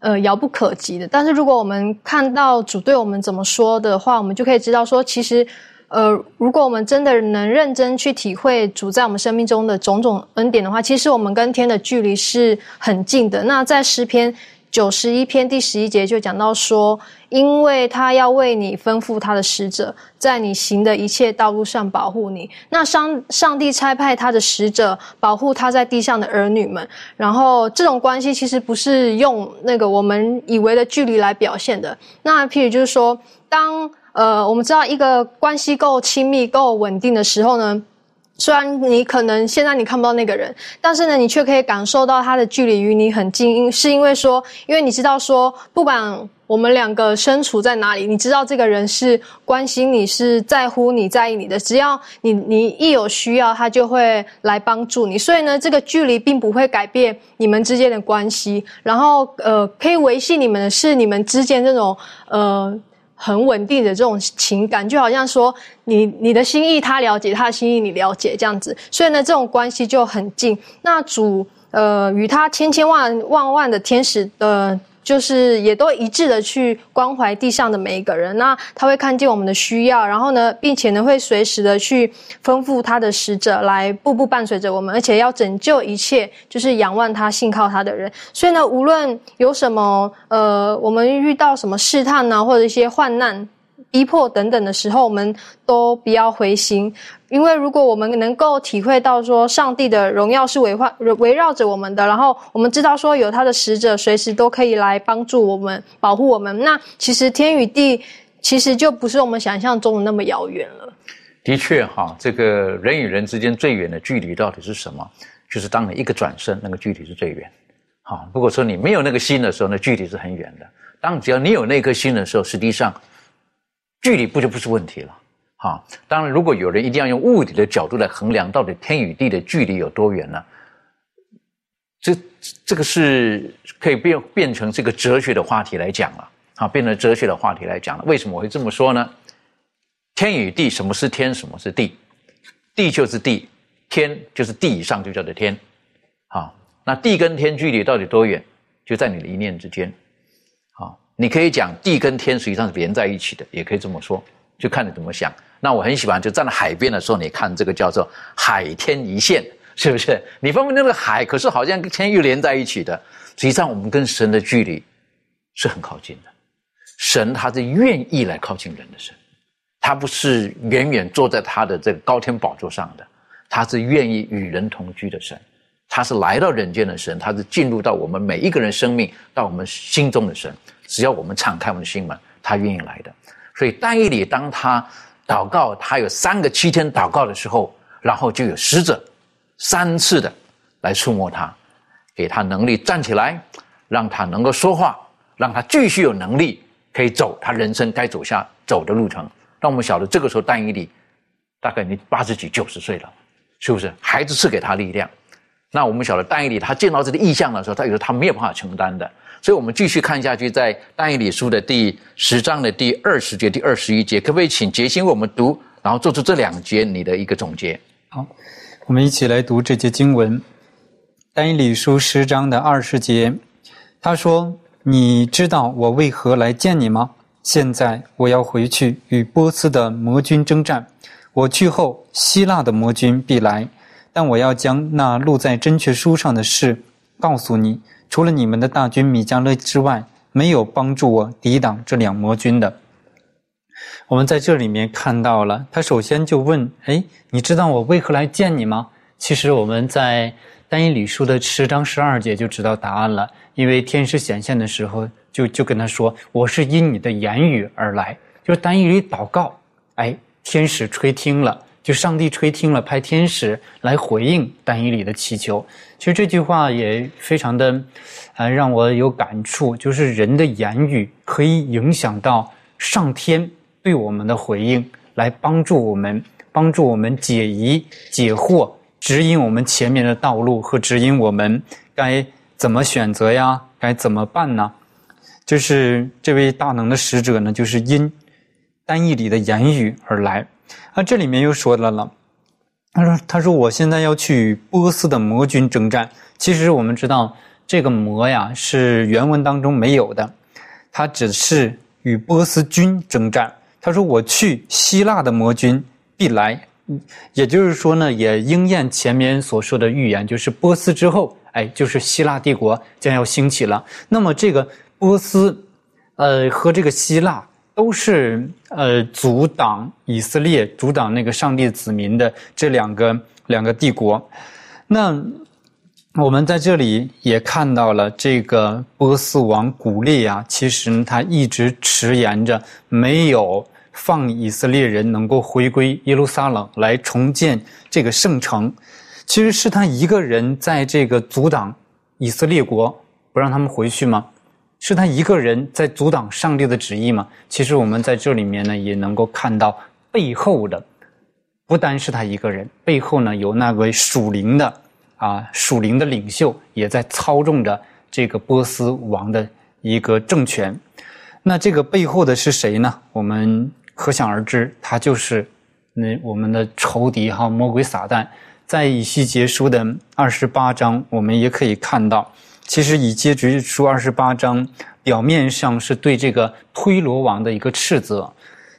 呃遥不可及的。但是如果我们看到主对我们怎么说的话，我们就可以知道说，其实呃，如果我们真的能认真去体会主在我们生命中的种种恩典的话，其实我们跟天的距离是很近的。那在诗篇。九十一篇第十一节就讲到说，因为他要为你吩咐他的使者，在你行的一切道路上保护你。那上上帝差派他的使者保护他在地上的儿女们。然后这种关系其实不是用那个我们以为的距离来表现的。那譬如就是说，当呃我们知道一个关系够亲密、够稳定的时候呢？虽然你可能现在你看不到那个人，但是呢，你却可以感受到他的距离与你很近，是因为说，因为你知道说，不管我们两个身处在哪里，你知道这个人是关心你，是在乎你在意你的，只要你你一有需要，他就会来帮助你。所以呢，这个距离并不会改变你们之间的关系，然后呃，可以维系你们的是你们之间这种呃。很稳定的这种情感，就好像说你你的心意他了解，他的心意你了解这样子，所以呢，这种关系就很近。那主呃与他千千万万万的天使的。就是也都一致的去关怀地上的每一个人，那他会看见我们的需要，然后呢，并且呢会随时的去吩咐他的使者来步步伴随着我们，而且要拯救一切就是仰望他、信靠他的人。所以呢，无论有什么呃，我们遇到什么试探呢，或者一些患难。逼迫等等的时候，我们都不要灰心，因为如果我们能够体会到说上帝的荣耀是围环围绕着我们的，然后我们知道说有他的使者随时都可以来帮助我们、保护我们，那其实天与地其实就不是我们想象中的那么遥远了。的确，哈，这个人与人之间最远的距离到底是什么？就是当你一个转身，那个距离是最远。好，如果说你没有那个心的时候，那距离是很远的。当只要你有那颗心的时候，实际上。距离不就不是问题了？哈，当然，如果有人一定要用物理的角度来衡量到底天与地的距离有多远呢？这这个是可以变变成这个哲学的话题来讲了，啊，变成哲学的话题来讲了。为什么我会这么说呢？天与地，什么是天？什么是地？地就是地，天就是地以上就叫做天。好，那地跟天距离到底多远？就在你的一念之间。你可以讲地跟天实际上是连在一起的，也可以这么说，就看你怎么想。那我很喜欢，就站在海边的时候，你看这个叫做海天一线，是不是？你分不清那个海，可是好像跟天又连在一起的。实际上，我们跟神的距离是很靠近的。神他是愿意来靠近人的神，他不是远远坐在他的这个高天宝座上的。他是愿意与人同居的神，他是来到人间的神，他是进入到我们每一个人生命到我们心中的神。只要我们敞开我们的心门，他愿意来的。所以但以理当他祷告，他有三个七天祷告的时候，然后就有使者三次的来触摸他，给他能力站起来，让他能够说话，让他继续有能力可以走他人生该走下走的路程。那我们晓得这个时候但以理大概你八十几九十岁了，是不是？孩子赐给他力量。那我们晓得但以理他见到这个意象的时候，他有时候他没有办法承担的。所以我们继续看下去，在但以理书的第十章的第二十节、第二十一节，可不可以请杰心为我们读，然后做出这两节你的一个总结？好，我们一起来读这节经文。但以理书十章的二十节，他说：“你知道我为何来见你吗？现在我要回去与波斯的魔军征战。我去后，希腊的魔军必来，但我要将那录在真确书上的事告诉你。”除了你们的大军米迦勒之外，没有帮助我抵挡这两魔军的。我们在这里面看到了，他首先就问：“哎，你知道我为何来见你吗？”其实我们在单一礼书的十章十二节就知道答案了，因为天使显现的时候，就就跟他说：“我是因你的言语而来。”就是单一里祷告，哎，天使垂听了。就上帝垂听了，派天使来回应但以理的祈求。其实这句话也非常的，呃，让我有感触。就是人的言语可以影响到上天对我们的回应，来帮助我们，帮助我们解疑解惑，指引我们前面的道路和指引我们该怎么选择呀，该怎么办呢？就是这位大能的使者呢，就是因单义里的言语而来。那这里面又说了了，他说：“他说我现在要去波斯的魔军征战。其实我们知道，这个魔呀是原文当中没有的，他只是与波斯军征战。他说我去希腊的魔军必来，也就是说呢，也应验前面所说的预言，就是波斯之后，哎，就是希腊帝国将要兴起了。那么这个波斯，呃，和这个希腊。”都是呃阻挡以色列、阻挡那个上帝子民的这两个两个帝国。那我们在这里也看到了这个波斯王古列啊，其实他一直迟延着，没有放以色列人能够回归耶路撒冷来重建这个圣城。其实是他一个人在这个阻挡以色列国，不让他们回去吗？是他一个人在阻挡上帝的旨意吗？其实我们在这里面呢，也能够看到背后的，不单是他一个人，背后呢有那位属灵的啊属灵的领袖也在操纵着这个波斯王的一个政权。那这个背后的是谁呢？我们可想而知，他就是那我们的仇敌哈魔鬼撒旦。在以西结书的二十八章，我们也可以看到。其实以接直书二十八章表面上是对这个推罗王的一个斥责，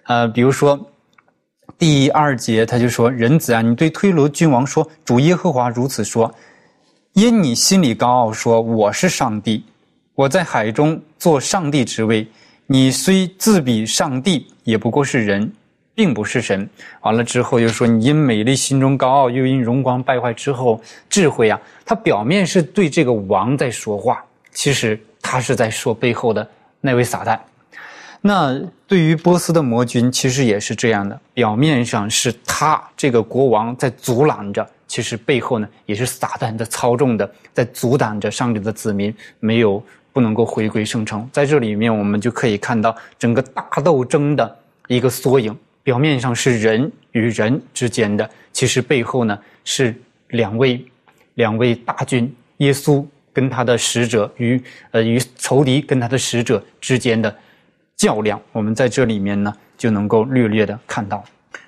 呃，比如说第二节他就说：“人子啊，你对推罗君王说，主耶和华如此说：因你心里高傲，说我是上帝，我在海中做上帝之位，你虽自比上帝，也不过是人。”并不是神，完了之后又说你因美丽心中高傲，又因荣光败坏之后智慧啊。他表面是对这个王在说话，其实他是在说背后的那位撒旦。那对于波斯的魔君，其实也是这样的，表面上是他这个国王在阻拦着，其实背后呢也是撒旦在操纵的，在阻挡着上帝的子民没有不能够回归圣城。在这里面，我们就可以看到整个大斗争的一个缩影。表面上是人与人之间的，其实背后呢是两位两位大军，耶稣跟他的使者与呃与仇敌跟他的使者之间的较量。我们在这里面呢就能够略略的看到。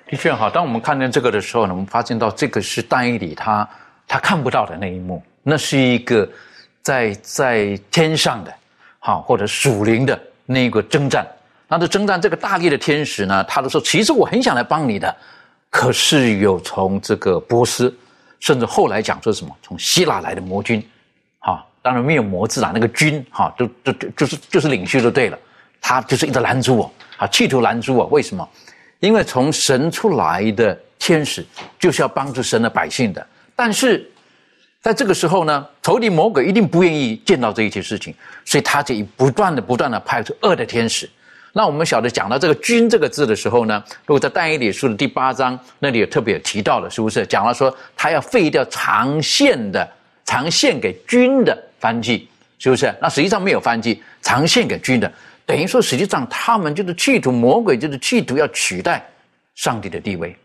的确哈，当我们看见这个的时候呢，我们发现到这个是但以理他他看不到的那一幕，那是一个在在天上的，哈或者属灵的那个征战。那在征战这个大力的天使呢，他就说：“其实我很想来帮你的，可是有从这个波斯，甚至后来讲说什么从希腊来的魔军，哈，当然没有魔字啊，那个军哈，就就就就是就是领袖就对了，他就是一直拦住我，啊，企图拦住我。为什么？因为从神出来的天使，就是要帮助神的百姓的。但是在这个时候呢，仇敌魔鬼一定不愿意见到这一切事情，所以他就不断的、不断的派出恶的天使。那我们晓得讲到这个“君”这个字的时候呢，如果在但以理书的第八章那里有特别有提到了，是不是讲了说他要废掉长线的、长线给君的燔祭，是不是？那实际上没有燔祭，长线给君的，等于说实际上他们就是企图魔鬼就是企图要取代上帝的地位。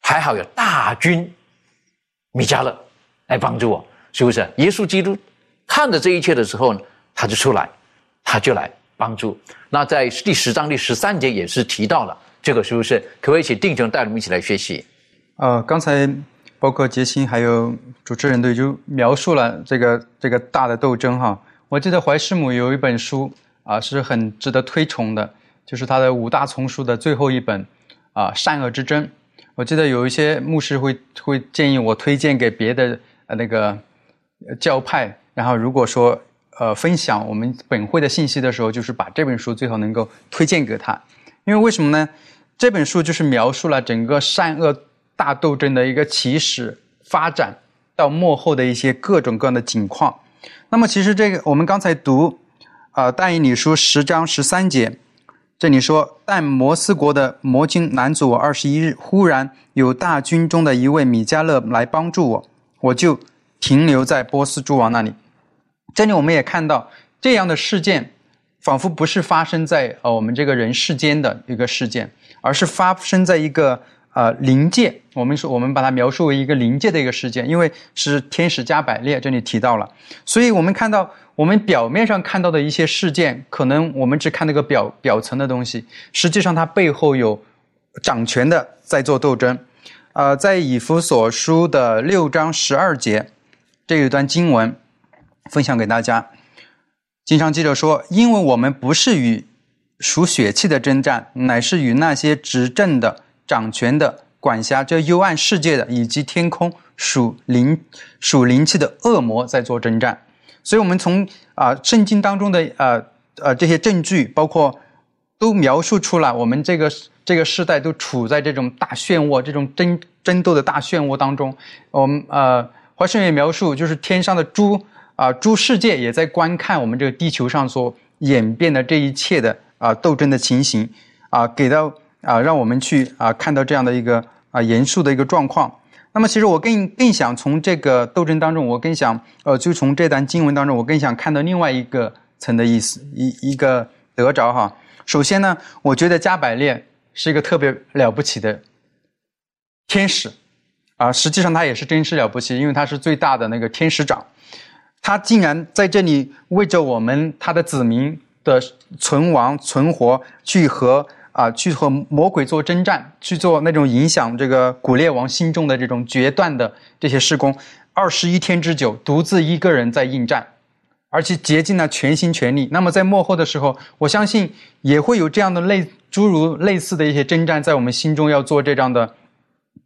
还好有大军米迦勒来帮助我，是不是？耶稣基督看着这一切的时候呢，他就出来，他就来。帮助。那在第十章第十三节也是提到了这个，是不是？可不可以请定兄带我们一起来学习？呃，刚才包括杰星还有主持人都就描述了这个这个大的斗争哈。我记得怀师母有一本书啊，是很值得推崇的，就是他的五大丛书的最后一本啊，《善恶之争》。我记得有一些牧师会会建议我推荐给别的呃那个教派，然后如果说。呃，分享我们本会的信息的时候，就是把这本书最好能够推荐给他，因为为什么呢？这本书就是描述了整个善恶大斗争的一个起始、发展到幕后的一些各种各样的景况。那么，其实这个我们刚才读啊，《但以理书》十章十三节，这里说：“但摩斯国的摩金拦阻我二十一日，忽然有大军中的一位米迦勒来帮助我，我就停留在波斯诸王那里。”这里我们也看到这样的事件，仿佛不是发生在呃我们这个人世间的一个事件，而是发生在一个呃灵界。我们说我们把它描述为一个灵界的一个事件，因为是天使加百列这里提到了，所以我们看到我们表面上看到的一些事件，可能我们只看那个表表层的东西，实际上它背后有掌权的在做斗争。呃，在以弗所书的六章十二节，这一段经文。分享给大家。经常记者说：“因为我们不是与属血气的征战，乃是与那些执政的、掌权的、管辖这幽暗世界的，以及天空属灵、属灵气的恶魔在做征战。”所以，我们从啊圣经当中的呃呃这些证据，包括都描述出来，我们这个这个时代都处在这种大漩涡、这种争争斗的大漩涡当中。我们呃华盛也描述，就是天上的猪。啊，诸世界也在观看我们这个地球上所演变的这一切的啊斗争的情形，啊，给到啊，让我们去啊看到这样的一个啊严肃的一个状况。那么，其实我更更想从这个斗争当中，我更想呃，就从这段经文当中，我更想看到另外一个层的意思，一一个得着哈。首先呢，我觉得加百列是一个特别了不起的天使，啊，实际上他也是真是了不起，因为他是最大的那个天使长。他竟然在这里为着我们他的子民的存亡存活去和啊去和魔鬼做征战，去做那种影响这个古列王心中的这种决断的这些施工，二十一天之久，独自一个人在应战，而且竭尽了全心全力。那么在幕后的时候，我相信也会有这样的类诸如类似的一些征战，在我们心中要做这样的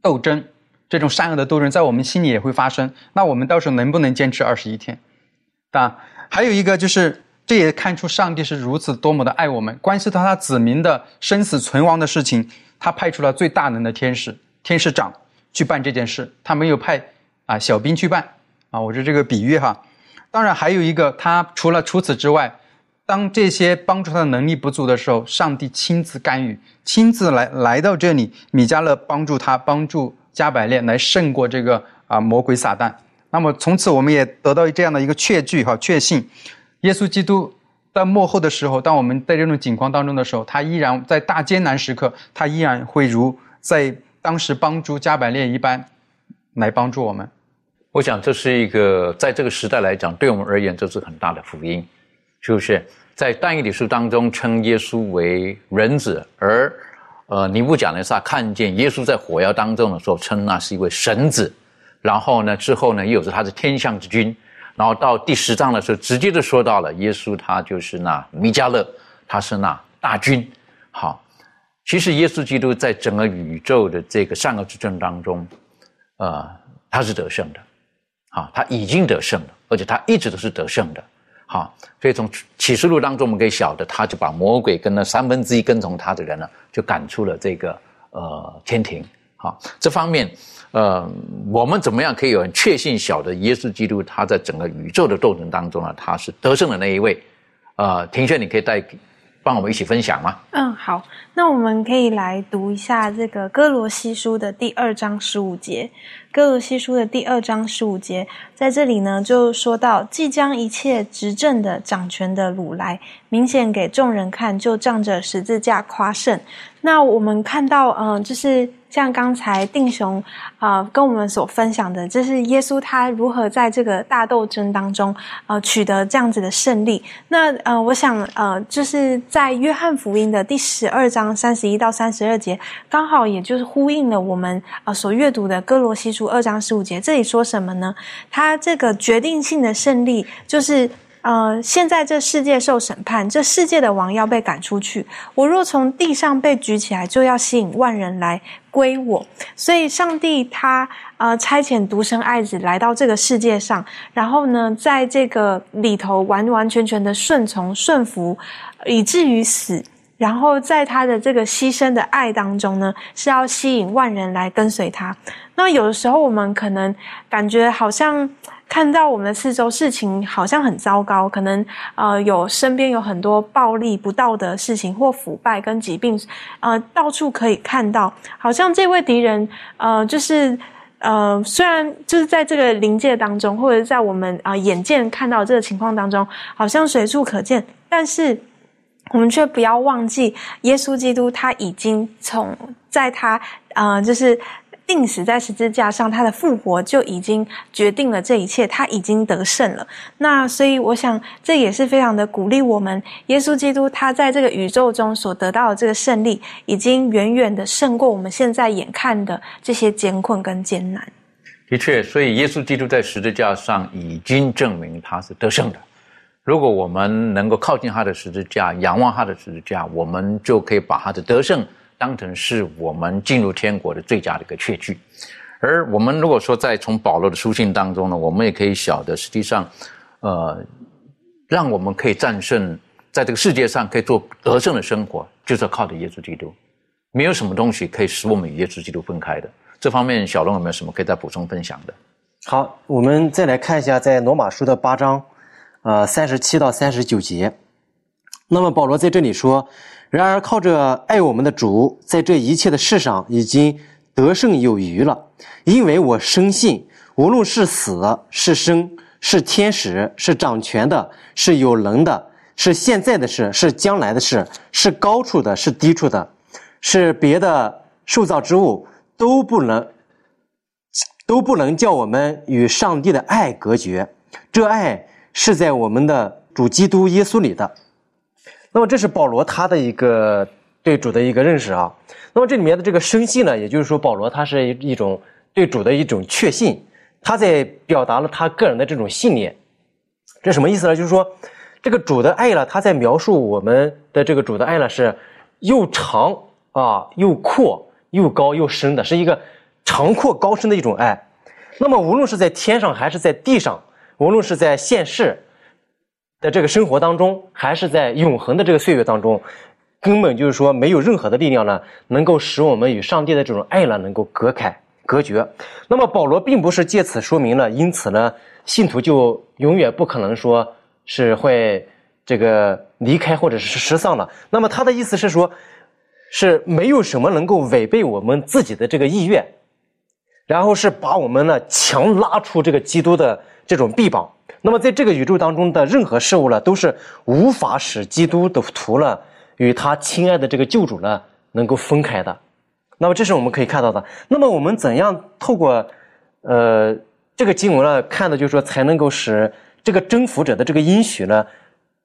斗争。这种善恶的斗争在我们心里也会发生，那我们到时候能不能坚持二十一天？啊，还有一个就是，这也看出上帝是如此多么的爱我们，关系到他子民的生死存亡的事情，他派出了最大能的天使天使长去办这件事，他没有派啊小兵去办啊，我是这个比喻哈。当然还有一个，他除了除此之外，当这些帮助他的能力不足的时候，上帝亲自干预，亲自来来到这里，米迦勒帮助他帮助。加百列来胜过这个啊魔鬼撒旦，那么从此我们也得到这样的一个确据哈确信，耶稣基督在幕后的时候，当我们在这种境况当中的时候，他依然在大艰难时刻，他依然会如在当时帮助加百列一般来帮助我们。我想这是一个在这个时代来讲，对我们而言这是很大的福音，是不是？在但以理书当中称耶稣为人子，而。呃，尼布讲的是看见耶稣在火窑当中的时候，称那是一位神子。然后呢，之后呢，又是他是天象之君。然后到第十章的时候，直接就说到了耶稣，他就是那弥迦勒，他是那大军。好，其实耶稣基督在整个宇宙的这个善恶之争当中，呃，他是得胜的。啊，他已经得胜了，而且他一直都是得胜的。好，所以从启示录当中，我们可以晓得，他就把魔鬼跟那三分之一跟从他的人呢，就赶出了这个呃天庭。好，这方面，呃，我们怎么样可以有很确信晓得耶稣基督他在整个宇宙的斗争当中呢，他是得胜的那一位？呃，庭轩，你可以带帮我们一起分享吗？嗯，好，那我们可以来读一下这个哥罗西书的第二章十五节。哥罗西书的第二章十五节，在这里呢，就说到，即将一切执政的、掌权的掳来，明显给众人看，就仗着十字架夸胜。那我们看到，嗯，就是像刚才定雄啊跟我们所分享的，就是耶稣他如何在这个大斗争当中，呃，取得这样子的胜利。那呃，我想呃，就是在约翰福音的第十二章三十一到三十二节，刚好也就是呼应了我们呃所阅读的哥罗西书二章十五节。这里说什么呢？他这个决定性的胜利就是。呃，现在这世界受审判，这世界的王要被赶出去。我若从地上被举起来，就要吸引万人来归我。所以，上帝他呃差遣独生爱子来到这个世界上，然后呢，在这个里头完完全全的顺从顺服，以至于死。然后，在他的这个牺牲的爱当中呢，是要吸引万人来跟随他。那有的时候，我们可能感觉好像。看到我们的四周事情好像很糟糕，可能呃有身边有很多暴力、不道德事情或腐败跟疾病，呃到处可以看到。好像这位敌人呃就是呃虽然就是在这个临界当中，或者在我们啊眼见看到这个情况当中，好像随处可见，但是我们却不要忘记，耶稣基督他已经从在他呃就是。定死在十字架上，他的复活就已经决定了这一切，他已经得胜了。那所以，我想这也是非常的鼓励我们。耶稣基督他在这个宇宙中所得到的这个胜利，已经远远的胜过我们现在眼看的这些艰困跟艰难。的确，所以耶稣基督在十字架上已经证明他是得胜的。如果我们能够靠近他的十字架，仰望他的十字架，我们就可以把他的得胜。当成是我们进入天国的最佳的一个确据，而我们如果说在从保罗的书信当中呢，我们也可以晓得，实际上，呃，让我们可以战胜在这个世界上可以做得胜的生活，就是要靠着耶稣基督。没有什么东西可以使我们与耶稣基督分开的。这方面，小龙有没有什么可以再补充分享的？好，我们再来看一下在罗马书的八章，呃，三十七到三十九节。那么保罗在这里说。然而，靠着爱我们的主，在这一切的事上已经得胜有余了。因为我深信，无论是死是生，是天使，是掌权的，是有能的，是现在的事，是将来的事，是高处的，是低处的，是别的受造之物，都不能都不能叫我们与上帝的爱隔绝。这爱是在我们的主基督耶稣里的。那么这是保罗他的一个对主的一个认识啊。那么这里面的这个生信呢，也就是说保罗他是一种对主的一种确信，他在表达了他个人的这种信念。这什么意思呢？就是说这个主的爱呢，他在描述我们的这个主的爱呢是又长啊又阔又高又深的，是一个长阔高深的一种爱。那么无论是在天上还是在地上，无论是在现世。在这个生活当中，还是在永恒的这个岁月当中，根本就是说没有任何的力量呢，能够使我们与上帝的这种爱呢，能够隔开、隔绝。那么保罗并不是借此说明了，因此呢，信徒就永远不可能说是会这个离开或者是失丧了。那么他的意思是说，是没有什么能够违背我们自己的这个意愿，然后是把我们呢强拉出这个基督的这种臂膀。那么，在这个宇宙当中的任何事物呢，都是无法使基督的徒呢与他亲爱的这个救主呢能够分开的。那么，这是我们可以看到的。那么，我们怎样透过呃这个经文呢看的，就是说才能够使这个征服者的这个应许呢，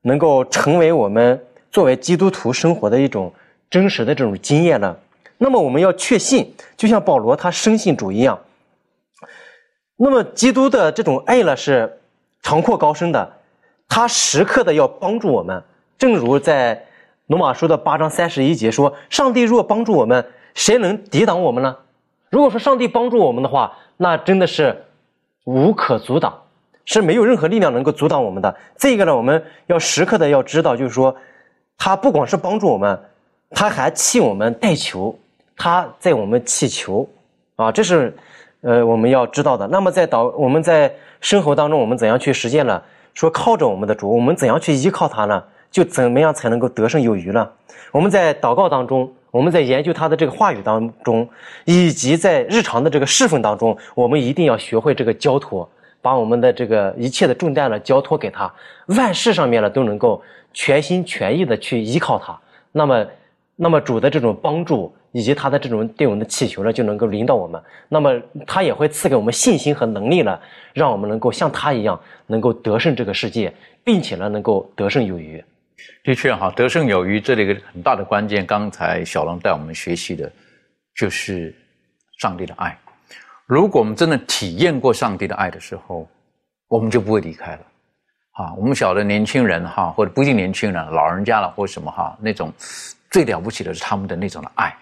能够成为我们作为基督徒生活的一种真实的这种经验呢？那么，我们要确信，就像保罗他深信主一样。那么，基督的这种爱呢是。长阔高深的，他时刻的要帮助我们。正如在罗马书的八章三十一节说：“上帝若帮助我们，谁能抵挡我们呢？”如果说上帝帮助我们的话，那真的是无可阻挡，是没有任何力量能够阻挡我们的。这个呢，我们要时刻的要知道，就是说，他不光是帮助我们，他还替我们代求，他在我们祈求啊，这是呃我们要知道的。那么在祷我们在生活当中，我们怎样去实践呢？说靠着我们的主，我们怎样去依靠他呢？就怎么样才能够得胜有余呢？我们在祷告当中，我们在研究他的这个话语当中，以及在日常的这个侍奉当中，我们一定要学会这个交托，把我们的这个一切的重担呢交托给他，万事上面呢都能够全心全意的去依靠他。那么，那么主的这种帮助以及他的这种对我们的祈求呢，就能够领导我们。那么他也会赐给我们信心和能力呢，让我们能够像他一样，能够得胜这个世界，并且呢能够得胜有余。的确哈，得胜有余，这里一个很大的关键。刚才小龙带我们学习的，就是上帝的爱。如果我们真的体验过上帝的爱的时候，我们就不会离开了。啊，我们晓得年轻人哈，或者不一定年轻人，老人家了或者什么哈，那种最了不起的是他们的那种的爱，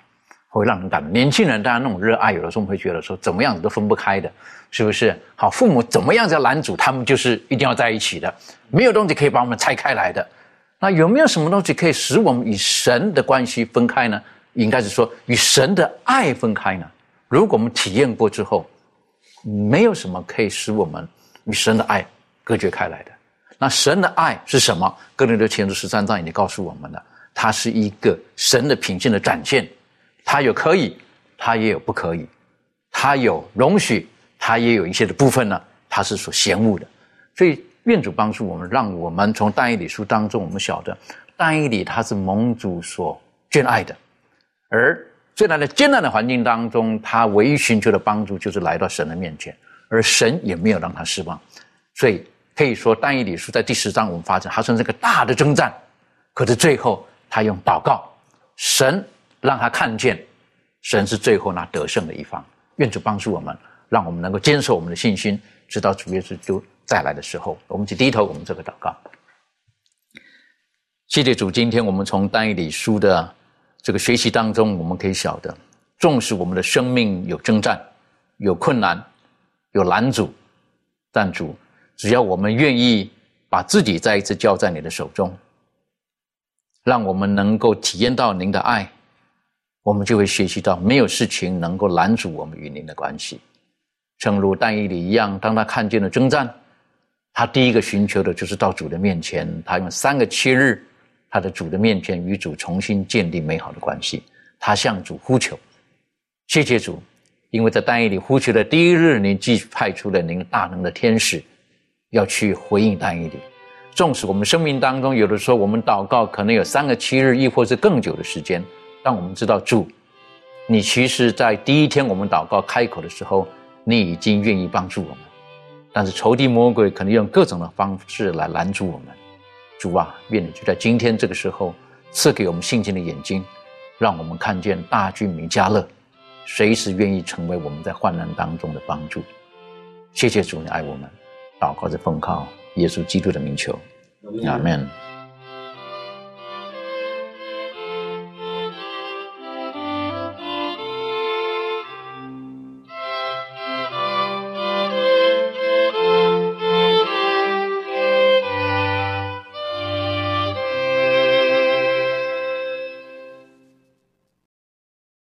会让人感动。年轻人当然那种热爱，有的时候我们会觉得说怎么样子都分不开的，是不是？好，父母怎么样在拦阻，他们就是一定要在一起的，没有东西可以把我们拆开来的。那有没有什么东西可以使我们与神的关系分开呢？应该是说与神的爱分开呢？如果我们体验过之后，没有什么可以使我们与神的爱隔绝开来的。那神的爱是什么？哥林多前书十三章已经告诉我们了，它是一个神的品性的展现，它有可以，它也有不可以，它有容许，它也有一些的部分呢，它是所嫌恶的，所以。愿主帮助我们，让我们从但以理书当中，我们晓得但以理他是蒙主所眷爱的，而最难的艰难的环境当中，他唯一寻求的帮助就是来到神的面前，而神也没有让他失望，所以可以说但以理书在第十章我们发现，他算是个大的征战，可是最后他用祷告，神让他看见，神是最后那得胜的一方。愿主帮助我们，让我们能够坚守我们的信心，直到主耶稣就。再来的时候，我们就低头，我们这个祷告。谢谢主，今天我们从单一理书的这个学习当中，我们可以晓得，纵使我们的生命有征战、有困难、有拦阻，但主只要我们愿意把自己再一次交在你的手中，让我们能够体验到您的爱，我们就会学习到没有事情能够拦阻我们与您的关系。正如但以理一样，当他看见了征战。他第一个寻求的就是到主的面前，他用三个七日，他的主的面前与主重新建立美好的关系。他向主呼求，谢谢主，因为在单夜里呼求的第一日，您既派出了您大能的天使，要去回应单夜里。纵使我们生命当中有的时候我们祷告可能有三个七日，亦或是更久的时间，但我们知道主，你其实在第一天我们祷告开口的时候，你已经愿意帮助我们。但是仇敌魔鬼可能用各种的方式来拦阻我们，主啊，愿你就在今天这个时候赐给我们信心的眼睛，让我们看见大军弥加勒随时愿意成为我们在患难当中的帮助。谢谢主，你爱我们，祷告着奉靠耶稣基督的名求，阿门。